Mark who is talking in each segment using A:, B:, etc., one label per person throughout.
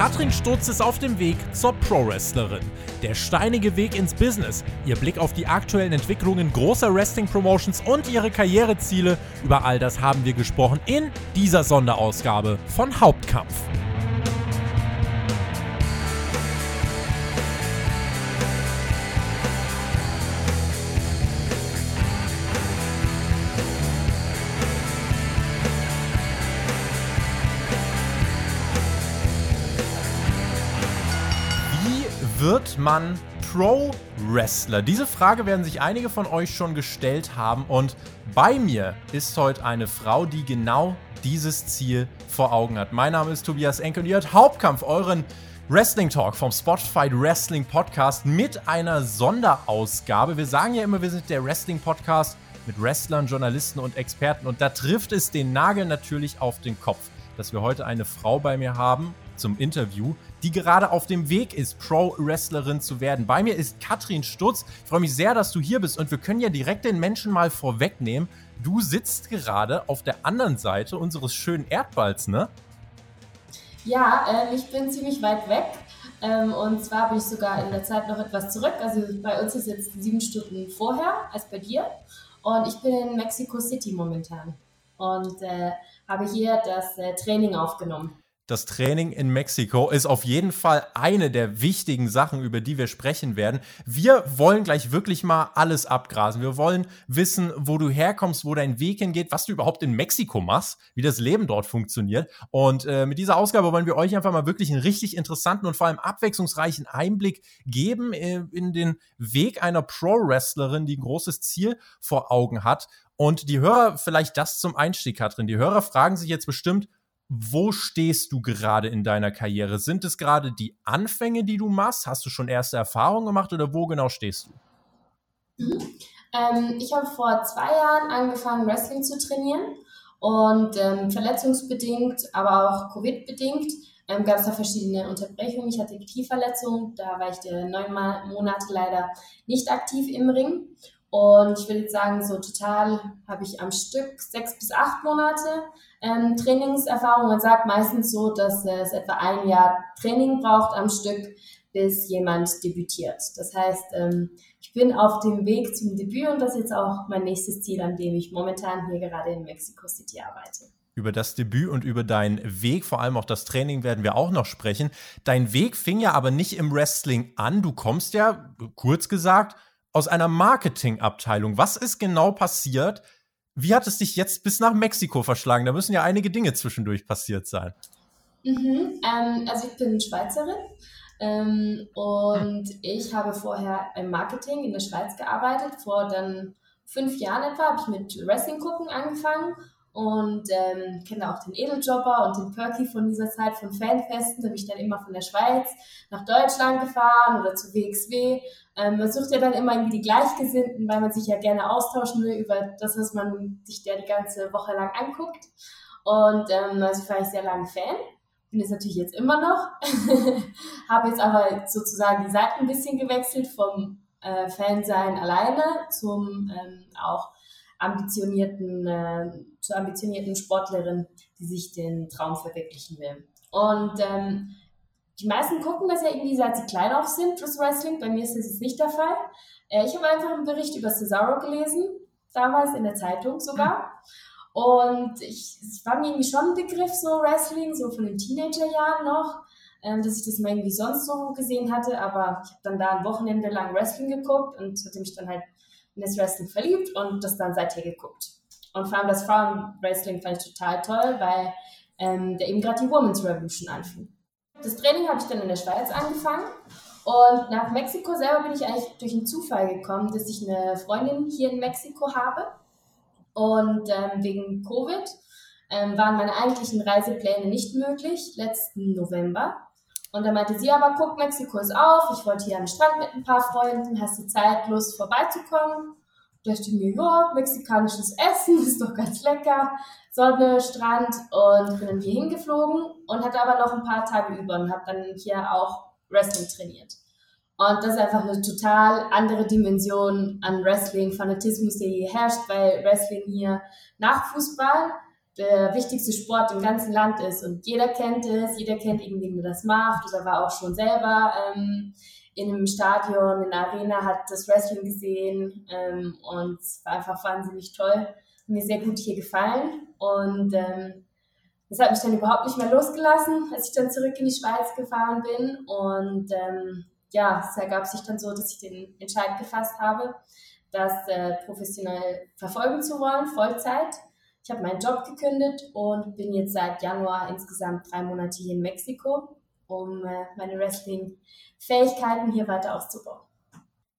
A: Katrin Stutz ist auf dem Weg zur Pro-Wrestlerin. Der steinige Weg ins Business, ihr Blick auf die aktuellen Entwicklungen großer Wrestling-Promotions und ihre Karriereziele, über all das haben wir gesprochen in dieser Sonderausgabe von Hauptkampf. Wird man Pro-Wrestler? Diese Frage werden sich einige von euch schon gestellt haben und bei mir ist heute eine Frau, die genau dieses Ziel vor Augen hat. Mein Name ist Tobias Enkel und ihr hört Hauptkampf, euren Wrestling Talk vom Spotify Wrestling Podcast mit einer Sonderausgabe. Wir sagen ja immer, wir sind der Wrestling Podcast mit Wrestlern, Journalisten und Experten und da trifft es den Nagel natürlich auf den Kopf, dass wir heute eine Frau bei mir haben zum Interview, die gerade auf dem Weg ist, Pro-Wrestlerin zu werden. Bei mir ist Katrin Stutz. Ich freue mich sehr, dass du hier bist und wir können ja direkt den Menschen mal vorwegnehmen. Du sitzt gerade auf der anderen Seite unseres schönen Erdballs, ne?
B: Ja, äh, ich bin ziemlich weit weg. Ähm, und zwar bin ich sogar in der Zeit noch etwas zurück. Also bei uns ist jetzt sieben Stunden vorher als bei dir. Und ich bin in Mexico City momentan und äh, habe hier das äh, Training aufgenommen
A: das Training in Mexiko ist auf jeden Fall eine der wichtigen Sachen, über die wir sprechen werden. Wir wollen gleich wirklich mal alles abgrasen. Wir wollen wissen, wo du herkommst, wo dein Weg hingeht, was du überhaupt in Mexiko machst, wie das Leben dort funktioniert. Und äh, mit dieser Ausgabe wollen wir euch einfach mal wirklich einen richtig interessanten und vor allem abwechslungsreichen Einblick geben äh, in den Weg einer Pro-Wrestlerin, die ein großes Ziel vor Augen hat. Und die Hörer, vielleicht das zum Einstieg, Katrin, die Hörer fragen sich jetzt bestimmt, wo stehst du gerade in deiner Karriere? Sind es gerade die Anfänge, die du machst? Hast du schon erste Erfahrungen gemacht oder wo genau stehst
B: du? Mhm. Ähm, ich habe vor zwei Jahren angefangen, Wrestling zu trainieren und ähm, verletzungsbedingt, aber auch Covid-bedingt ähm, gab es da verschiedene Unterbrechungen. Ich hatte Knieverletzung, da war ich neun Monate leider nicht aktiv im Ring. Und ich würde jetzt sagen, so total habe ich am Stück sechs bis acht Monate ähm, Trainingserfahrung. Man sagt meistens so, dass es etwa ein Jahr Training braucht am Stück, bis jemand debütiert. Das heißt, ähm, ich bin auf dem Weg zum Debüt und das ist jetzt auch mein nächstes Ziel, an dem ich momentan hier gerade in Mexico City arbeite.
A: Über das Debüt und über deinen Weg, vor allem auch das Training, werden wir auch noch sprechen. Dein Weg fing ja aber nicht im Wrestling an. Du kommst ja, kurz gesagt, aus einer Marketingabteilung. Was ist genau passiert? Wie hat es dich jetzt bis nach Mexiko verschlagen? Da müssen ja einige Dinge zwischendurch passiert sein.
B: Mhm, ähm, also ich bin Schweizerin ähm, und ich habe vorher im Marketing in der Schweiz gearbeitet. Vor dann fünf Jahren etwa habe ich mit Wrestling gucken angefangen und ähm, kenne auch den Edeljobber und den Perky von dieser Zeit von Fanfesten. Da bin ich dann immer von der Schweiz nach Deutschland gefahren oder zu WXW. Ähm, man sucht ja dann immer irgendwie die Gleichgesinnten, weil man sich ja gerne austauschen will über das, was man sich der die ganze Woche lang anguckt. Und ähm, also war ich sehr lange Fan. Bin es natürlich jetzt immer noch. Habe jetzt aber sozusagen die Seite ein bisschen gewechselt vom äh, Fansein alleine zum ähm, auch ambitionierten, äh, zur ambitionierten Sportlerin, die sich den Traum verwirklichen will. Und ähm, die meisten gucken das ja irgendwie, seit sie klein auf sind, das Wrestling. Bei mir ist das nicht der Fall. Äh, ich habe einfach einen Bericht über Cesaro gelesen, damals in der Zeitung sogar. Und ich, es war mir irgendwie schon ein Begriff, so Wrestling, so von den Teenagerjahren noch, ähm, dass ich das mal irgendwie sonst so gesehen hatte. Aber ich habe dann da ein Wochenende lang Wrestling geguckt und hatte mich dann halt das Wrestling verliebt und das dann seither geguckt. Und vor allem das Frauenwrestling fand ich total toll, weil ähm, der eben gerade die Women's Revolution anfing. Das Training habe ich dann in der Schweiz angefangen und nach Mexiko selber bin ich eigentlich durch einen Zufall gekommen, dass ich eine Freundin hier in Mexiko habe und ähm, wegen Covid ähm, waren meine eigentlichen Reisepläne nicht möglich letzten November. Und dann meinte sie aber, guck, Mexiko ist auf, ich wollte hier am Strand mit ein paar Freunden, hast du Zeit, Lust vorbeizukommen? Da dachte mir, ja, mexikanisches Essen ist doch ganz lecker, Sonne, Strand und bin dann hier hingeflogen und hatte aber noch ein paar Tage über und habe dann hier auch Wrestling trainiert. Und das ist einfach eine total andere Dimension an Wrestling, Fanatismus, der hier herrscht, weil Wrestling hier nach Fußball der wichtigste Sport im ganzen Land ist und jeder kennt es, jeder kennt irgendwen, der das macht oder war auch schon selber ähm, in einem Stadion, in der Arena, hat das Wrestling gesehen ähm, und es war einfach wahnsinnig toll. Mir sehr gut hier gefallen und ähm, das hat mich dann überhaupt nicht mehr losgelassen, als ich dann zurück in die Schweiz gefahren bin und ähm, ja, es ergab sich dann so, dass ich den Entscheid gefasst habe, das äh, professionell verfolgen zu wollen, Vollzeit. Ich habe meinen Job gekündigt und bin jetzt seit Januar insgesamt drei Monate hier in Mexiko, um äh, meine Wrestling-Fähigkeiten hier weiter auszubauen.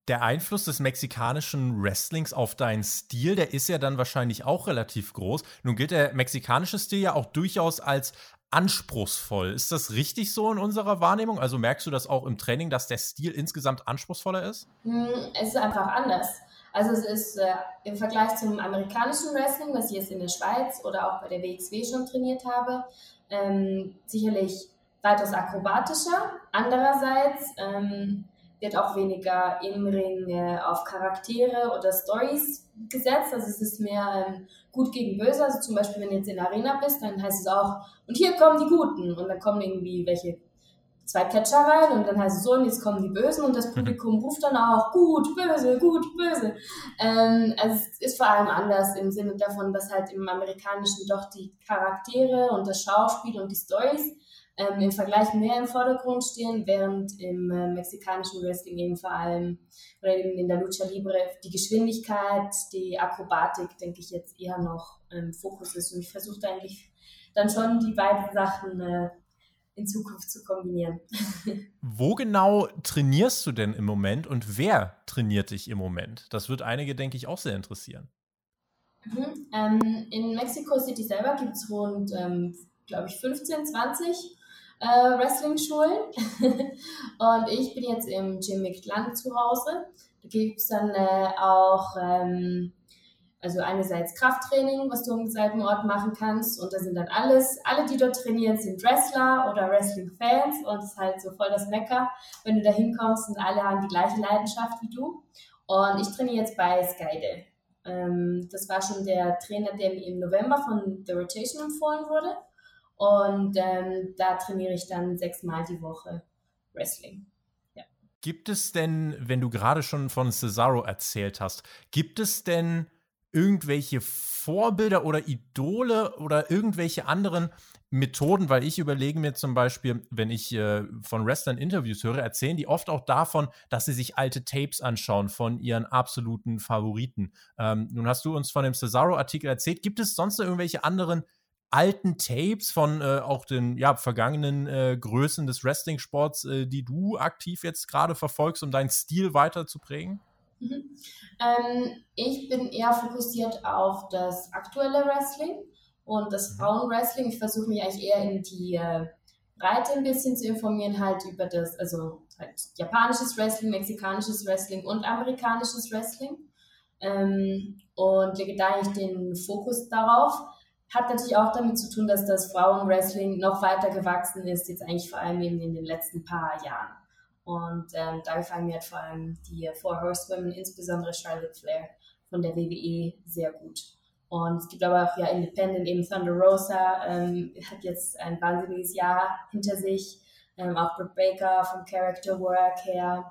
A: Der Einfluss des mexikanischen Wrestlings auf deinen Stil, der ist ja dann wahrscheinlich auch relativ groß. Nun gilt der mexikanische Stil ja auch durchaus als anspruchsvoll. Ist das richtig so in unserer Wahrnehmung? Also merkst du das auch im Training, dass der Stil insgesamt anspruchsvoller ist?
B: Hm, es ist einfach anders. Also es ist äh, im Vergleich zum amerikanischen Wrestling, was ich jetzt in der Schweiz oder auch bei der WXW schon trainiert habe, ähm, sicherlich weitaus akrobatischer. Andererseits ähm, wird auch weniger im Ring äh, auf Charaktere oder Stories gesetzt. Also es ist mehr ähm, gut gegen böse. Also zum Beispiel, wenn du jetzt in der Arena bist, dann heißt es auch, und hier kommen die Guten. Und dann kommen irgendwie welche zwei Catcher rein und dann heißt es so, und jetzt kommen die Bösen und das mhm. Publikum ruft dann auch gut, böse, gut, böse. Ähm, also es ist vor allem anders im Sinne davon, dass halt im Amerikanischen doch die Charaktere und das Schauspiel und die Stories ähm, im Vergleich mehr im Vordergrund stehen, während im äh, mexikanischen Wrestling eben vor allem oder eben in der Lucha Libre die Geschwindigkeit, die Akrobatik, denke ich jetzt eher noch im Fokus ist. Und ich versuche eigentlich dann schon die beiden Sachen äh, in Zukunft zu kombinieren.
A: Wo genau trainierst du denn im Moment und wer trainiert dich im Moment? Das wird einige, denke ich, auch sehr interessieren.
B: Mhm. Ähm, in Mexico City selber gibt es rund, ähm, glaube ich, 15, 20 äh, Wrestling-Schulen. und ich bin jetzt im Gym Mictland zu Hause. Da gibt es dann äh, auch ähm, also einerseits Krafttraining, was du am selben Ort machen kannst und da sind dann alles, alle, die dort trainieren, sind Wrestler oder Wrestling-Fans und es ist halt so voll das Mecker, wenn du da hinkommst und alle haben die gleiche Leidenschaft wie du. Und ich trainiere jetzt bei Skyde. Ähm, das war schon der Trainer, der mir im November von The Rotation empfohlen wurde. Und ähm, da trainiere ich dann sechsmal die Woche Wrestling. Ja.
A: Gibt es denn, wenn du gerade schon von Cesaro erzählt hast, gibt es denn irgendwelche Vorbilder oder Idole oder irgendwelche anderen Methoden, weil ich überlege mir zum Beispiel, wenn ich äh, von Wrestlern Interviews höre, erzählen die oft auch davon, dass sie sich alte Tapes anschauen von ihren absoluten Favoriten. Ähm, nun hast du uns von dem Cesaro-Artikel erzählt. Gibt es sonst noch irgendwelche anderen alten Tapes von äh, auch den ja, vergangenen äh, Größen des Wrestling-Sports, äh, die du aktiv jetzt gerade verfolgst, um deinen Stil weiter zu prägen?
B: Mhm. Ähm, ich bin eher fokussiert auf das aktuelle Wrestling und das. Frauenwrestling. Ich versuche mich eigentlich eher in die äh, Breite ein bisschen zu informieren, halt über das, also halt japanisches Wrestling, mexikanisches Wrestling und amerikanisches Wrestling. Ähm, und lege da eigentlich den Fokus darauf hat natürlich auch damit zu tun, dass das Frauenwrestling noch weiter gewachsen ist, jetzt eigentlich vor allem eben in den letzten paar Jahren. Und ähm, da gefallen mir halt vor allem die Four Horsewomen, insbesondere Charlotte Flair von der WWE, sehr gut. Und es gibt aber auch ja Independent, eben Thunder Rosa, ähm, hat jetzt ein wahnsinniges Jahr hinter sich. Ähm, auch Brooke Baker vom Character Work her.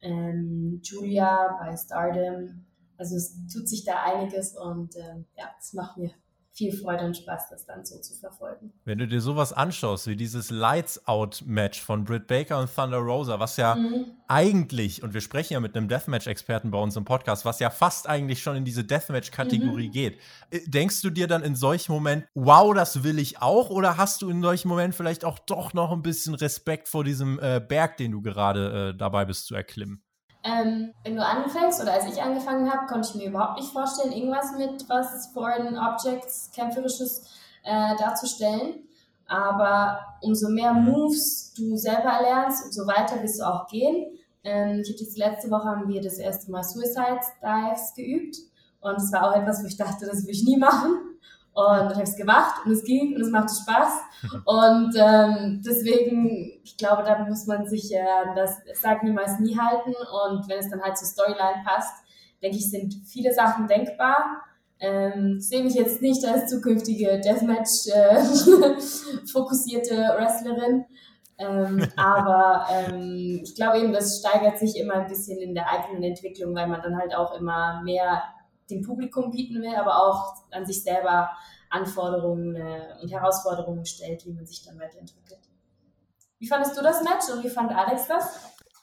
B: Ähm, Julia bei Stardom. Also es tut sich da einiges und ähm, ja, es macht mir viel Freude und Spaß, das dann so zu verfolgen.
A: Wenn du dir sowas anschaust, wie dieses Lights-Out-Match von Britt Baker und Thunder Rosa, was ja mhm. eigentlich, und wir sprechen ja mit einem Deathmatch-Experten bei uns im Podcast, was ja fast eigentlich schon in diese Deathmatch-Kategorie mhm. geht. Äh, denkst du dir dann in solchen Momenten, wow, das will ich auch? Oder hast du in solchen Momenten vielleicht auch doch noch ein bisschen Respekt vor diesem äh, Berg, den du gerade äh, dabei bist zu erklimmen?
B: Ähm, wenn du anfängst oder als ich angefangen habe, konnte ich mir überhaupt nicht vorstellen, irgendwas mit was Foreign Objects Kämpferisches äh, darzustellen. Aber umso mehr Moves du selber lernst, umso weiter wirst du auch gehen. Ähm, ich hatte letzte Woche haben wir das erste Mal Suicide Dives geübt. Und es war auch etwas, wo ich dachte, das will ich nie machen. Und dann habe ich es gemacht und es ging und es machte Spaß. Und ähm, deswegen, ich glaube, da muss man sich äh, das sagt niemals nie halten. Und wenn es dann halt zur Storyline passt, denke ich, sind viele Sachen denkbar. Ähm, sehe mich jetzt nicht als zukünftige Deathmatch äh, fokussierte Wrestlerin. Ähm, aber ähm, ich glaube eben, das steigert sich immer ein bisschen in der eigenen Entwicklung, weil man dann halt auch immer mehr dem Publikum bieten will, aber auch an sich selber Anforderungen äh, und Herausforderungen stellt, wie man sich dann weiterentwickelt. Wie fandest du das Match und wie fand Alex das?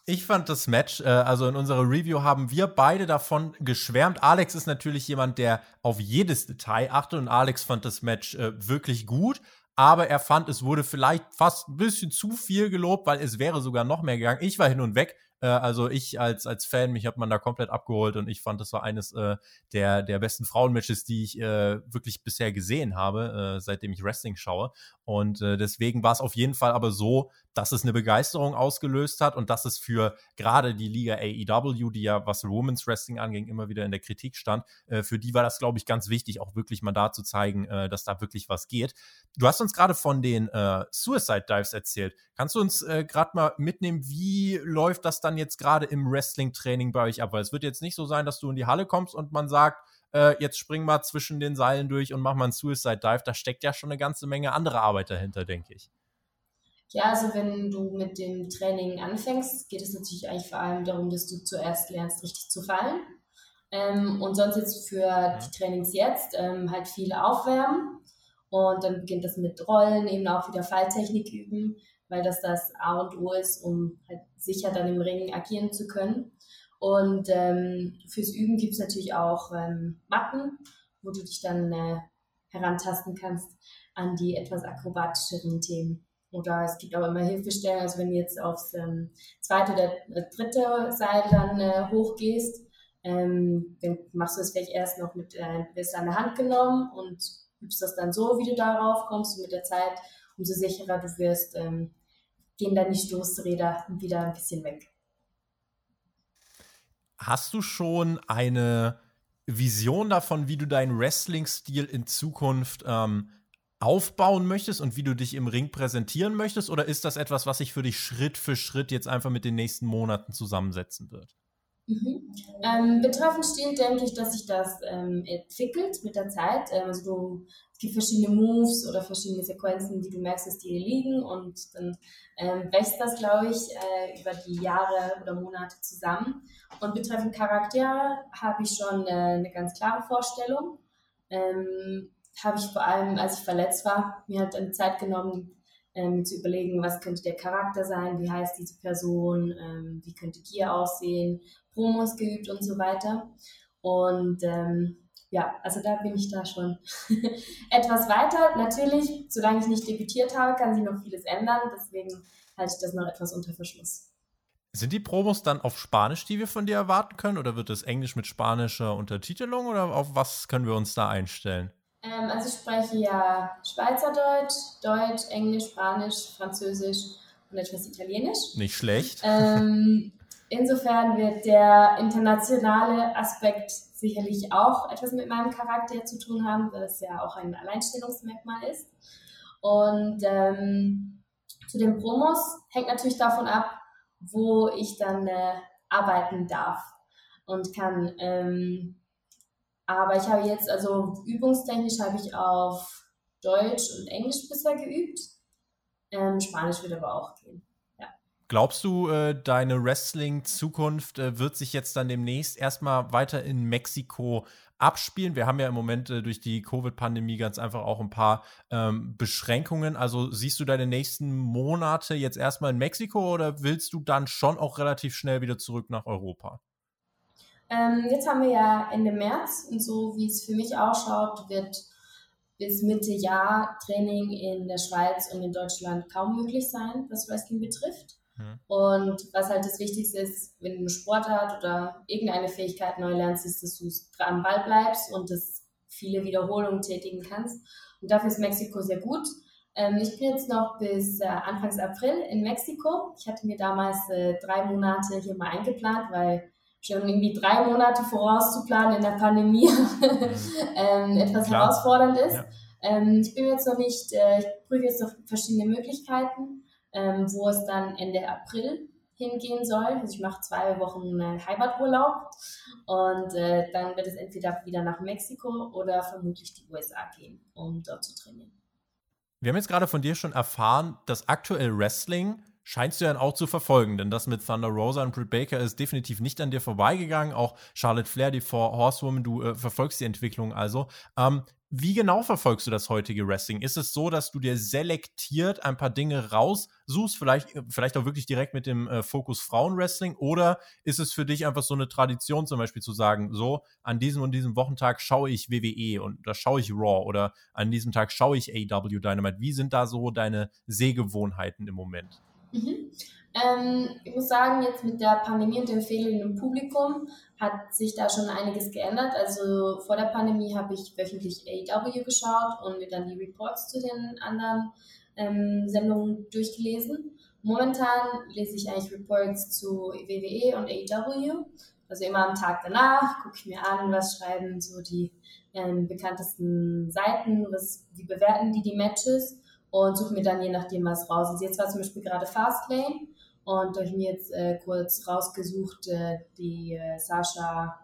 A: Ich fand das Match, äh, also in unserer Review haben wir beide davon geschwärmt. Alex ist natürlich jemand, der auf jedes Detail achtet und Alex fand das Match äh, wirklich gut. Aber er fand, es wurde vielleicht fast ein bisschen zu viel gelobt, weil es wäre sogar noch mehr gegangen. Ich war hin und weg. Äh, also ich als, als Fan, mich hat man da komplett abgeholt und ich fand, das war eines äh, der, der besten Frauenmatches, die ich äh, wirklich bisher gesehen habe, äh, seitdem ich Wrestling schaue. Und äh, deswegen war es auf jeden Fall aber so, dass es eine Begeisterung ausgelöst hat und dass es für gerade die Liga AEW, die ja was Women's Wrestling anging, immer wieder in der Kritik stand, für die war das, glaube ich, ganz wichtig, auch wirklich mal da zu zeigen, dass da wirklich was geht. Du hast uns gerade von den Suicide Dives erzählt. Kannst du uns gerade mal mitnehmen, wie läuft das dann jetzt gerade im Wrestling-Training bei euch ab? Weil es wird jetzt nicht so sein, dass du in die Halle kommst und man sagt, äh, jetzt spring mal zwischen den Seilen durch und mach mal einen Suicide Dive. Da steckt ja schon eine ganze Menge andere Arbeit dahinter, denke ich.
B: Ja, also wenn du mit dem Training anfängst, geht es natürlich eigentlich vor allem darum, dass du zuerst lernst, richtig zu fallen. Ähm, und sonst jetzt für die Trainings jetzt ähm, halt viel aufwärmen. Und dann beginnt das mit Rollen, eben auch wieder Falltechnik üben, weil das das A und O ist, um halt sicher dann im Ring agieren zu können. Und ähm, fürs Üben gibt es natürlich auch ähm, Matten, wo du dich dann äh, herantasten kannst an die etwas akrobatischeren Themen. Oder es gibt auch immer Hilfestellen, also wenn du jetzt aufs ähm, zweite oder äh, dritte Seil dann äh, hochgehst, ähm, dann machst du es vielleicht erst noch mit, äh, an der Hand genommen und übst das dann so, wie du darauf kommst und mit der Zeit, umso sicherer du wirst, ähm, gehen dann die Stoßräder wieder ein bisschen weg.
A: Hast du schon eine Vision davon, wie du deinen Wrestling-Stil in Zukunft ähm, aufbauen möchtest und wie du dich im Ring präsentieren möchtest? Oder ist das etwas, was sich für dich Schritt für Schritt jetzt einfach mit den nächsten Monaten zusammensetzen wird?
B: Mhm. Ähm, betreffend Stil denke ich, dass sich das ähm, entwickelt mit der Zeit. Ähm, also du, es gibt verschiedene Moves oder verschiedene Sequenzen, die du merkst, dass die liegen und dann ähm, wächst das, glaube ich, äh, über die Jahre oder Monate zusammen. Und betreffend Charaktere habe ich schon äh, eine ganz klare Vorstellung. Ähm, habe ich vor allem, als ich verletzt war, mir halt eine Zeit genommen, ähm, zu überlegen, was könnte der Charakter sein, wie heißt diese Person, ähm, wie könnte Gier aussehen, Promos geübt und so weiter. Und ähm, ja, also da bin ich da schon etwas weiter. Natürlich, solange ich nicht debütiert habe, kann sich noch vieles ändern. Deswegen halte ich das noch etwas unter Verschluss.
A: Sind die Promos dann auf Spanisch, die wir von dir erwarten können? Oder wird es Englisch mit spanischer Untertitelung? Oder auf was können wir uns da einstellen?
B: Ähm, also ich spreche ja Schweizerdeutsch, Deutsch, Englisch, Spanisch, Französisch und etwas Italienisch.
A: Nicht schlecht.
B: Ähm, insofern wird der internationale Aspekt sicherlich auch etwas mit meinem Charakter zu tun haben, weil es ja auch ein Alleinstellungsmerkmal ist. Und ähm, zu den Promos hängt natürlich davon ab, wo ich dann äh, arbeiten darf und kann. Ähm, aber ich habe jetzt, also übungstechnisch habe ich auf Deutsch und Englisch bisher geübt. Ähm, Spanisch wird aber auch gehen.
A: Glaubst du, äh, deine Wrestling-Zukunft äh, wird sich jetzt dann demnächst erstmal weiter in Mexiko abspielen? Wir haben ja im Moment äh, durch die Covid-Pandemie ganz einfach auch ein paar ähm, Beschränkungen. Also siehst du deine nächsten Monate jetzt erstmal in Mexiko oder willst du dann schon auch relativ schnell wieder zurück nach Europa?
B: Ähm, jetzt haben wir ja Ende März und so wie es für mich ausschaut, wird bis Mitte Jahr Training in der Schweiz und in Deutschland kaum möglich sein, was Wrestling betrifft. Mhm. Und was halt das Wichtigste ist, wenn du eine Sportart oder irgendeine Fähigkeit neu lernst, ist, dass du am Ball bleibst und dass viele Wiederholungen tätigen kannst. Und dafür ist Mexiko sehr gut. Ähm, ich bin jetzt noch bis äh, Anfangs April in Mexiko. Ich hatte mir damals äh, drei Monate hier mal eingeplant, weil schon irgendwie drei Monate vorauszuplanen in der Pandemie ähm, etwas Klar. herausfordernd ist. Ja. Ähm, ich bin jetzt noch nicht, äh, ich prüfe jetzt noch verschiedene Möglichkeiten, ähm, wo es dann Ende April hingehen soll. Also ich mache zwei Wochen äh, Heimaturlaub und äh, dann wird es entweder wieder nach Mexiko oder vermutlich die USA gehen, um dort zu trainieren.
A: Wir haben jetzt gerade von dir schon erfahren, dass aktuell Wrestling scheinst du ja auch zu verfolgen, denn das mit Thunder Rosa und Britt Baker ist definitiv nicht an dir vorbeigegangen. Auch Charlotte Flair, die Four Horsewoman, du äh, verfolgst die Entwicklung also. Ähm, wie genau verfolgst du das heutige Wrestling? Ist es so, dass du dir selektiert ein paar Dinge raussuchst, vielleicht, vielleicht auch wirklich direkt mit dem äh, Fokus Frauenwrestling? Oder ist es für dich einfach so eine Tradition, zum Beispiel zu sagen, so, an diesem und diesem Wochentag schaue ich WWE und da schaue ich Raw oder an diesem Tag schaue ich AW Dynamite? Wie sind da so deine Sehgewohnheiten im Moment?
B: Mhm. Ähm, ich muss sagen, jetzt mit der Pandemie und dem fehlenden Publikum hat sich da schon einiges geändert. Also vor der Pandemie habe ich wöchentlich AEW geschaut und mir dann die Reports zu den anderen ähm, Sendungen durchgelesen. Momentan lese ich eigentlich Reports zu WWE und AEW. Also immer am Tag danach gucke ich mir an, was schreiben so die ähm, bekanntesten Seiten, was, wie bewerten die die Matches und suche mir dann je nachdem was raus. Also jetzt war zum Beispiel gerade Fastlane und habe ich mir jetzt äh, kurz rausgesucht äh, die äh, Sascha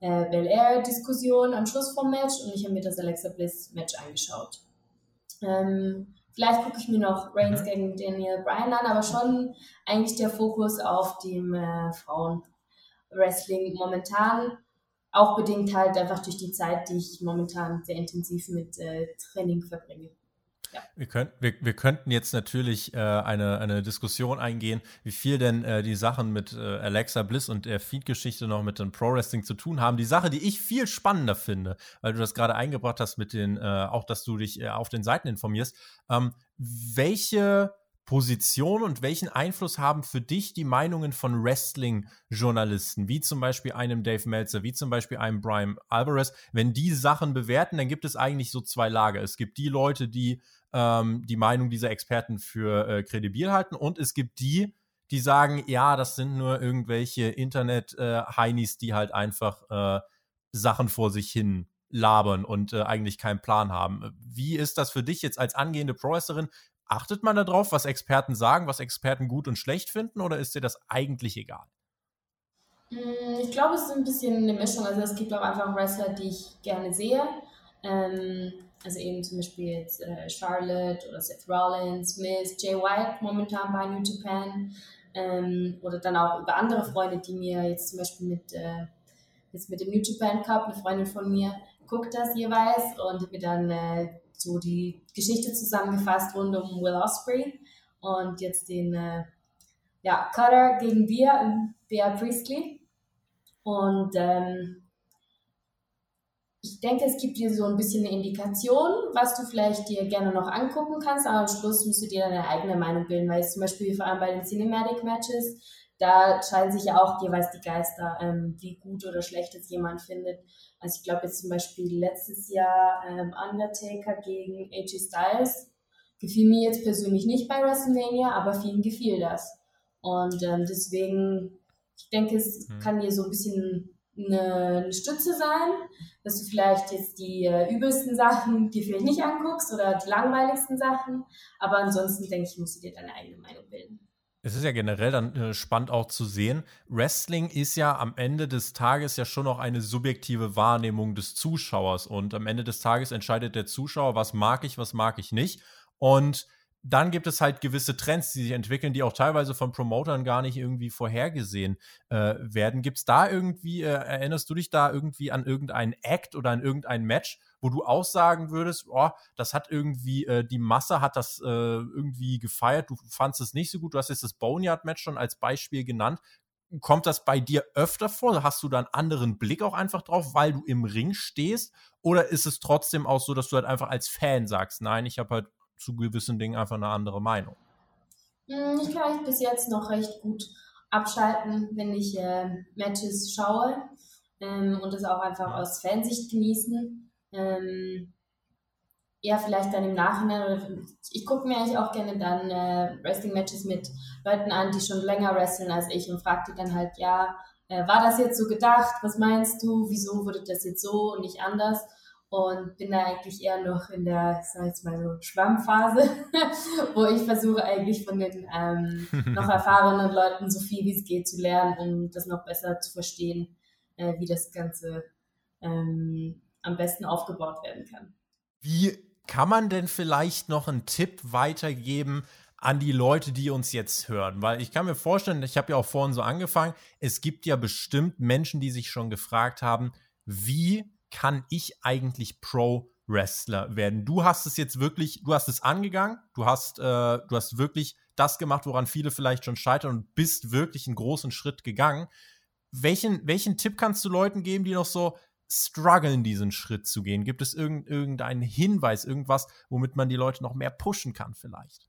B: äh, Belair Diskussion am Schluss vom Match und ich habe mir das Alexa Bliss Match angeschaut. Ähm, vielleicht gucke ich mir noch Reigns mhm. gegen Daniel Bryan an, aber schon eigentlich der Fokus auf dem äh, Frauenwrestling momentan. Auch bedingt halt einfach durch die Zeit, die ich momentan sehr intensiv mit äh, Training verbringe.
A: Ja. Wir, könnt, wir, wir könnten jetzt natürlich äh, eine, eine Diskussion eingehen, wie viel denn äh, die Sachen mit äh, Alexa Bliss und der Feed-Geschichte noch mit dem Pro-Wrestling zu tun haben. Die Sache, die ich viel spannender finde, weil du das gerade eingebracht hast mit den, äh, auch dass du dich äh, auf den Seiten informierst, ähm, welche Position und welchen Einfluss haben für dich die Meinungen von Wrestling-Journalisten, wie zum Beispiel einem Dave Meltzer, wie zum Beispiel einem Brian Alvarez? Wenn die Sachen bewerten, dann gibt es eigentlich so zwei Lager. Es gibt die Leute, die ähm, die Meinung dieser Experten für äh, kredibil halten und es gibt die, die sagen, ja, das sind nur irgendwelche Internet-Heinis, äh, die halt einfach äh, Sachen vor sich hin labern und äh, eigentlich keinen Plan haben. Wie ist das für dich jetzt als angehende Pro-Wrestlerin? Achtet man darauf, was Experten sagen, was Experten gut und schlecht finden, oder ist dir das eigentlich egal?
B: Mm, ich glaube, es ist ein bisschen eine Mischung. Also es gibt auch einfach Wrestler, die ich gerne sehe. Ähm, also eben zum Beispiel jetzt äh, Charlotte oder Seth Rollins, Miss, Jay White momentan bei New Japan. Ähm, oder dann auch über andere Freunde, die mir jetzt zum Beispiel mit, äh, jetzt mit dem New Japan Cup, eine Freundin von mir, guckt das jeweils und mir dann äh, so die Geschichte zusammengefasst rund um Will Osprey und jetzt den äh, ja, Cutter gegen Bea, Bea Priestley. Und ähm, ich denke, es gibt dir so ein bisschen eine Indikation, was du vielleicht dir gerne noch angucken kannst, aber am Schluss musst du dir deine eigene Meinung bilden, weil zum Beispiel vor allem bei den Cinematic Matches, da scheiden sich ja auch jeweils die Geister, ähm, wie gut oder schlecht es jemand findet. Also ich glaube jetzt zum Beispiel letztes Jahr ähm, Undertaker gegen AJ Styles gefiel mir jetzt persönlich nicht bei WrestleMania, aber vielen gefiel das. Und ähm, deswegen, ich denke, es mhm. kann dir so ein bisschen eine, Stütze sein, dass du vielleicht jetzt die äh, übelsten Sachen dir vielleicht nicht anguckst oder die langweiligsten Sachen, aber ansonsten denke ich, musst du dir deine eigene Meinung bilden.
A: Es ist ja generell dann äh, spannend auch zu sehen. Wrestling ist ja am Ende des Tages ja schon auch eine subjektive Wahrnehmung des Zuschauers. Und am Ende des Tages entscheidet der Zuschauer, was mag ich, was mag ich nicht. Und dann gibt es halt gewisse Trends, die sich entwickeln, die auch teilweise von Promotern gar nicht irgendwie vorhergesehen äh, werden. Gibt es da irgendwie, äh, erinnerst du dich da irgendwie an irgendeinen Act oder an irgendein Match, wo du auch sagen würdest, oh, das hat irgendwie, äh, die Masse hat das äh, irgendwie gefeiert, du fandest es nicht so gut, du hast jetzt das Boneyard-Match schon als Beispiel genannt. Kommt das bei dir öfter vor? Hast du da einen anderen Blick auch einfach drauf, weil du im Ring stehst? Oder ist es trotzdem auch so, dass du halt einfach als Fan sagst, nein, ich habe halt zu gewissen Dingen einfach eine andere Meinung?
B: Hm, ich kann bis jetzt noch recht gut abschalten, wenn ich äh, Matches schaue ähm, und es auch einfach aus Fansicht genießen. Ähm, eher vielleicht dann im Nachhinein oder ich gucke mir eigentlich auch gerne dann äh, Wrestling-Matches mit Leuten an, die schon länger wresteln als ich und frage die dann halt, ja, äh, war das jetzt so gedacht? Was meinst du? Wieso wurde das jetzt so und nicht anders? Und bin da eigentlich eher noch in der, ich sag jetzt mal so, Schwammphase, wo ich versuche eigentlich von den ähm, noch erfahrenen Leuten so viel wie es geht zu lernen, um das noch besser zu verstehen, äh, wie das Ganze ähm, am besten aufgebaut werden kann.
A: Wie kann man denn vielleicht noch einen Tipp weitergeben an die Leute, die uns jetzt hören? Weil ich kann mir vorstellen, ich habe ja auch vorhin so angefangen, es gibt ja bestimmt Menschen, die sich schon gefragt haben, wie kann ich eigentlich Pro-Wrestler werden? Du hast es jetzt wirklich, du hast es angegangen, du hast, äh, du hast wirklich das gemacht, woran viele vielleicht schon scheitern und bist wirklich einen großen Schritt gegangen. Welchen, welchen Tipp kannst du Leuten geben, die noch so strugglen, diesen Schritt zu gehen? Gibt es irgend, irgendeinen Hinweis, irgendwas, womit man die Leute noch mehr pushen kann vielleicht?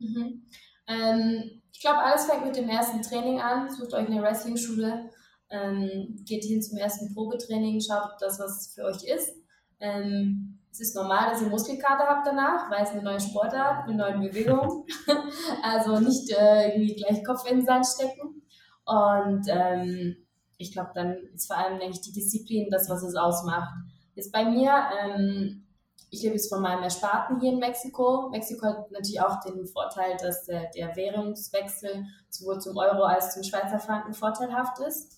B: Mhm. Ähm, ich glaube, alles fängt mit dem ersten Training an. Sucht euch eine Wrestling-Schule, ähm, geht hin zum ersten Probetraining, schaut, ob das was für euch ist. Ähm, es ist normal, dass ihr Muskelkater habt danach, weil es eine neue Sportart, eine neue Bewegung. also nicht äh, irgendwie gleich Kopf in den Sand stecken. Und ähm, ich glaube, dann ist vor allem, denke ich, die Disziplin das, was es ausmacht. Ist bei mir, ähm, ich lebe jetzt von meinem Ersparten hier in Mexiko. Mexiko hat natürlich auch den Vorteil, dass der, der Währungswechsel sowohl zum Euro als zum Schweizer Franken vorteilhaft ist.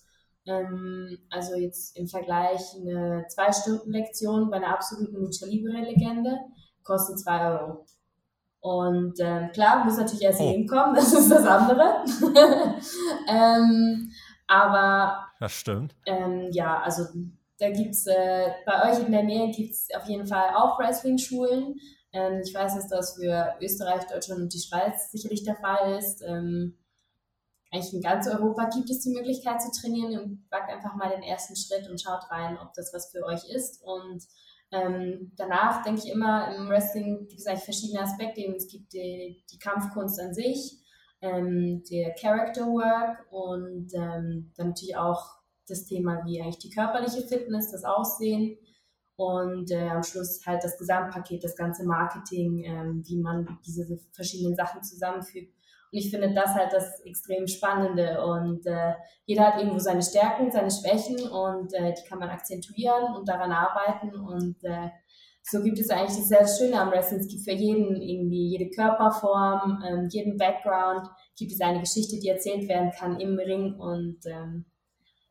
B: Ähm, also jetzt im Vergleich eine Zwei-Stunden-Lektion bei einer absoluten Lucha Libre-Legende kostet 2 Euro. Und ähm, klar, muss natürlich erst oh. hinkommen, das ist das andere. ähm, aber
A: das stimmt.
B: Ähm, ja, also da gibt es äh, bei euch in der Nähe gibt es auf jeden Fall auch Wrestling-Schulen. Ähm, ich weiß, dass das für Österreich, Deutschland und die Schweiz sicherlich der Fall ist. Ähm, eigentlich in ganz Europa gibt es die Möglichkeit zu trainieren und wagt einfach mal den ersten Schritt und schaut rein, ob das was für euch ist. Und ähm, danach denke ich immer, im Wrestling gibt es eigentlich verschiedene Aspekte. Es gibt die, die Kampfkunst an sich, ähm, der Character Work und ähm, dann natürlich auch das Thema, wie eigentlich die körperliche Fitness, das Aussehen und äh, am Schluss halt das Gesamtpaket, das ganze Marketing, ähm, wie man diese verschiedenen Sachen zusammenfügt. Und ich finde das halt das extrem Spannende. Und äh, jeder hat irgendwo seine Stärken, seine Schwächen und äh, die kann man akzentuieren und daran arbeiten. Und äh, so gibt es eigentlich das sehr Schöne am Wrestling. Es gibt für jeden irgendwie jede Körperform, ähm, jeden Background, gibt es eine Geschichte, die erzählt werden kann im Ring. Und ähm,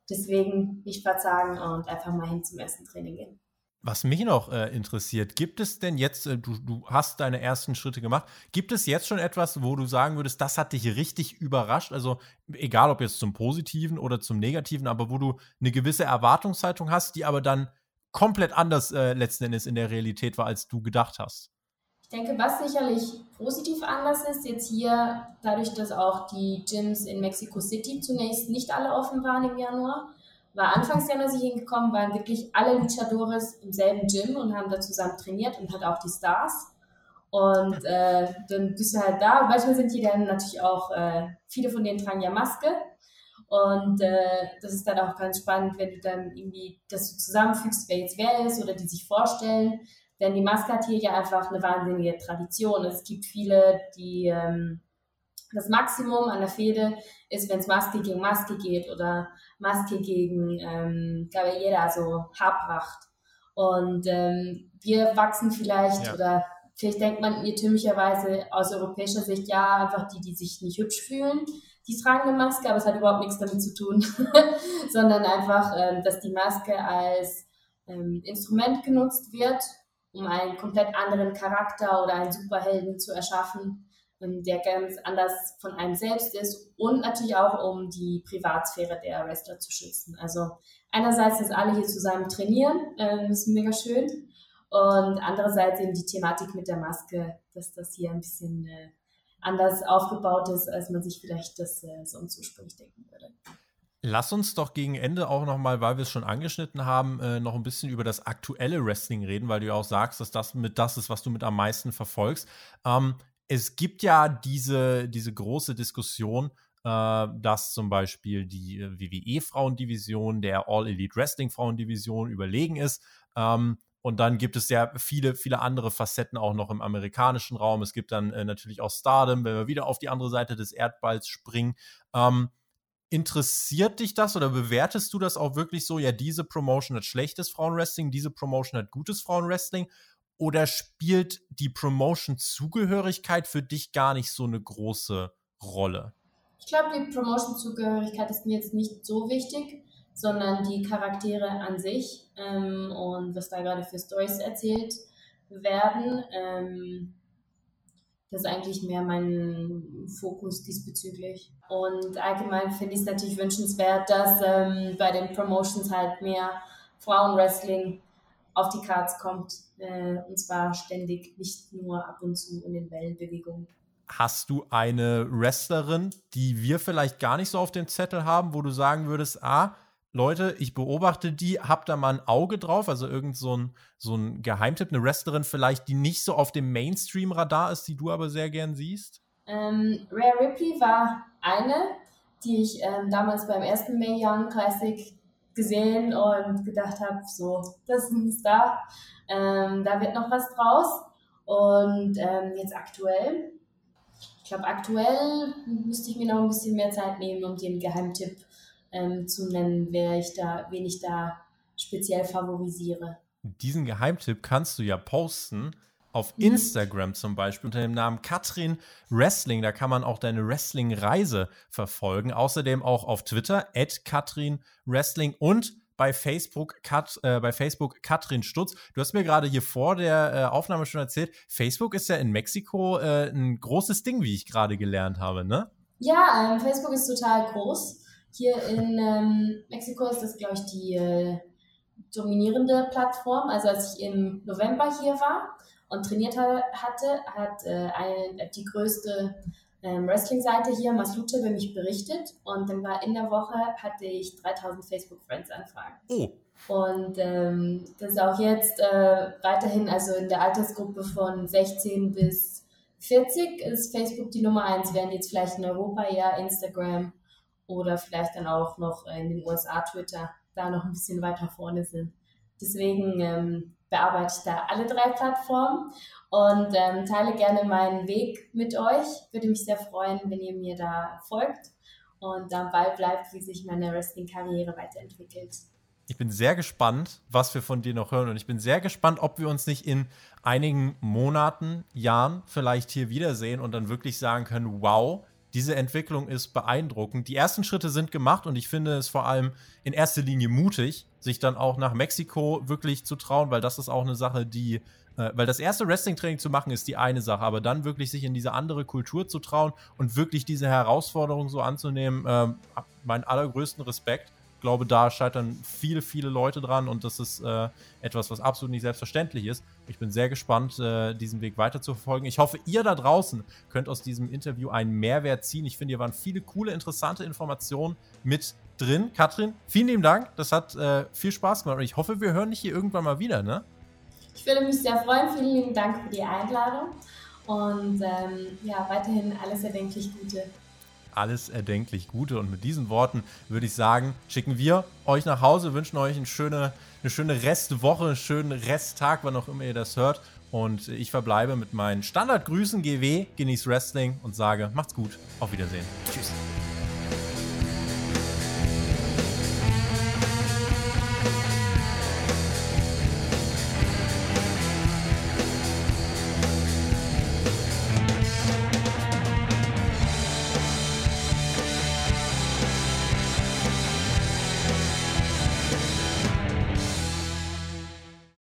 B: deswegen nicht verzagen und einfach mal hin zum ersten Training gehen.
A: Was mich noch äh, interessiert, gibt es denn jetzt, äh, du, du hast deine ersten Schritte gemacht, gibt es jetzt schon etwas, wo du sagen würdest, das hat dich richtig überrascht? Also egal ob jetzt zum Positiven oder zum Negativen, aber wo du eine gewisse Erwartungshaltung hast, die aber dann komplett anders äh, letzten Endes in der Realität war, als du gedacht hast.
B: Ich denke, was sicherlich positiv anders ist, jetzt hier, dadurch, dass auch die Gyms in Mexico City zunächst nicht alle offen waren im Januar, war Anfangs als ich hingekommen waren wirklich alle Luchadores im selben Gym und haben da zusammen trainiert und halt auch die Stars. Und äh, dann bist du halt da. Manchmal sind die dann natürlich auch, äh, viele von denen tragen ja Maske. Und äh, das ist dann auch ganz spannend, wenn du dann irgendwie das so zusammenfügst, wer jetzt wer ist oder die sich vorstellen. Denn die Maske hat hier ja einfach eine wahnsinnige Tradition. Es gibt viele, die ähm, das Maximum an der Fehde ist, wenn es Maske gegen Maske geht oder Maske gegen ähm, Cabellera, also Haarpracht. Und ähm, wir wachsen vielleicht ja. oder vielleicht denkt man irrtümlicherweise aus europäischer Sicht, ja, einfach die, die sich nicht hübsch fühlen, die tragen eine Maske, aber es hat überhaupt nichts damit zu tun, sondern einfach, ähm, dass die Maske als ähm, Instrument genutzt wird, um einen komplett anderen Charakter oder einen Superhelden zu erschaffen der ganz anders von einem selbst ist und natürlich auch, um die Privatsphäre der Wrestler zu schützen. Also einerseits, dass alle hier zusammen trainieren, ähm, ist mega schön und andererseits eben die Thematik mit der Maske, dass das hier ein bisschen äh, anders aufgebaut ist, als man sich vielleicht das äh, sonst ursprünglich denken würde.
A: Lass uns doch gegen Ende auch nochmal, weil wir es schon angeschnitten haben, äh, noch ein bisschen über das aktuelle Wrestling reden, weil du ja auch sagst, dass das mit das ist, was du mit am meisten verfolgst. Ähm, es gibt ja diese, diese große Diskussion, äh, dass zum Beispiel die äh, WWE-Frauendivision der All Elite Wrestling-Frauendivision überlegen ist. Ähm, und dann gibt es ja viele, viele andere Facetten auch noch im amerikanischen Raum. Es gibt dann äh, natürlich auch Stardom, wenn wir wieder auf die andere Seite des Erdballs springen. Ähm, interessiert dich das oder bewertest du das auch wirklich so, ja, diese Promotion hat schlechtes Frauenwrestling, diese Promotion hat gutes Frauenwrestling? Oder spielt die Promotion-Zugehörigkeit für dich gar nicht so eine große Rolle?
B: Ich glaube, die Promotion-Zugehörigkeit ist mir jetzt nicht so wichtig, sondern die Charaktere an sich ähm, und was da gerade für Stories erzählt werden. Ähm, das ist eigentlich mehr mein Fokus diesbezüglich. Und allgemein finde ich es natürlich wünschenswert, dass ähm, bei den Promotions halt mehr Frauenwrestling auf die Cards kommt. Äh, und zwar ständig, nicht nur ab und zu in den Wellenbewegungen.
A: Hast du eine Wrestlerin, die wir vielleicht gar nicht so auf dem Zettel haben, wo du sagen würdest, ah, Leute, ich beobachte die, hab da mal ein Auge drauf, also irgend so ein, so ein Geheimtipp, eine Wrestlerin vielleicht, die nicht so auf dem Mainstream-Radar ist, die du aber sehr gern siehst?
B: Ähm, Rare Ripley war eine, die ich ähm, damals beim ersten May Young Classic gesehen und gedacht habe, so, das ist ein Star, ähm, da wird noch was draus. Und ähm, jetzt aktuell, ich glaube aktuell müsste ich mir noch ein bisschen mehr Zeit nehmen, um den Geheimtipp ähm, zu nennen, wer ich da, wen ich da speziell favorisiere.
A: Diesen Geheimtipp kannst du ja posten auf mhm. Instagram zum Beispiel unter dem Namen Katrin Wrestling. Da kann man auch deine Wrestling-Reise verfolgen. Außerdem auch auf Twitter, at Katrin Wrestling und bei Facebook, Kat, äh, bei Facebook Katrin Stutz. Du hast mir gerade hier vor der äh, Aufnahme schon erzählt, Facebook ist ja in Mexiko äh, ein großes Ding, wie ich gerade gelernt habe, ne?
B: Ja, ähm, Facebook ist total groß. Hier in ähm, Mexiko ist das, glaube ich, die äh, dominierende Plattform. Also als ich im November hier war und trainiert hatte, hat äh, eine, die größte ähm, Wrestling-Seite hier, Maslute, über mich berichtet. Und dann war in der Woche, hatte ich 3000 Facebook-Friends-Anfragen.
A: Oh.
B: Und ähm, das ist auch jetzt äh, weiterhin, also in der Altersgruppe von 16 bis 40 ist Facebook die Nummer 1, während jetzt vielleicht in Europa eher Instagram oder vielleicht dann auch noch in den USA Twitter da noch ein bisschen weiter vorne sind. Deswegen ähm, bearbeite ich da alle drei Plattformen und ähm, teile gerne meinen Weg mit euch. Würde mich sehr freuen, wenn ihr mir da folgt und am Ball bleibt, wie sich meine Wrestling-Karriere weiterentwickelt.
A: Ich bin sehr gespannt, was wir von dir noch hören und ich bin sehr gespannt, ob wir uns nicht in einigen Monaten, Jahren vielleicht hier wiedersehen und dann wirklich sagen können, wow, diese Entwicklung ist beeindruckend. Die ersten Schritte sind gemacht und ich finde es vor allem in erster Linie mutig, sich dann auch nach Mexiko wirklich zu trauen, weil das ist auch eine Sache, die, äh, weil das erste Wrestling-Training zu machen ist die eine Sache, aber dann wirklich sich in diese andere Kultur zu trauen und wirklich diese Herausforderung so anzunehmen, äh, meinen allergrößten Respekt glaube, da scheitern viele, viele Leute dran und das ist äh, etwas, was absolut nicht selbstverständlich ist. Ich bin sehr gespannt, äh, diesen Weg weiter zu verfolgen. Ich hoffe, ihr da draußen könnt aus diesem Interview einen Mehrwert ziehen. Ich finde, hier waren viele coole, interessante Informationen mit drin. Katrin, vielen lieben Dank. Das hat äh, viel Spaß gemacht und ich hoffe, wir hören dich hier irgendwann mal wieder, ne?
B: Ich würde mich sehr freuen. Vielen lieben Dank für die Einladung und ähm, ja, weiterhin alles erdenklich Gute
A: alles erdenklich Gute. Und mit diesen Worten würde ich sagen, schicken wir euch nach Hause, wünschen euch eine schöne, eine schöne Restwoche, einen schönen Resttag, wann auch immer ihr das hört. Und ich verbleibe mit meinen Standardgrüßen GW, genieß Wrestling und sage, macht's gut, auf Wiedersehen. Tschüss.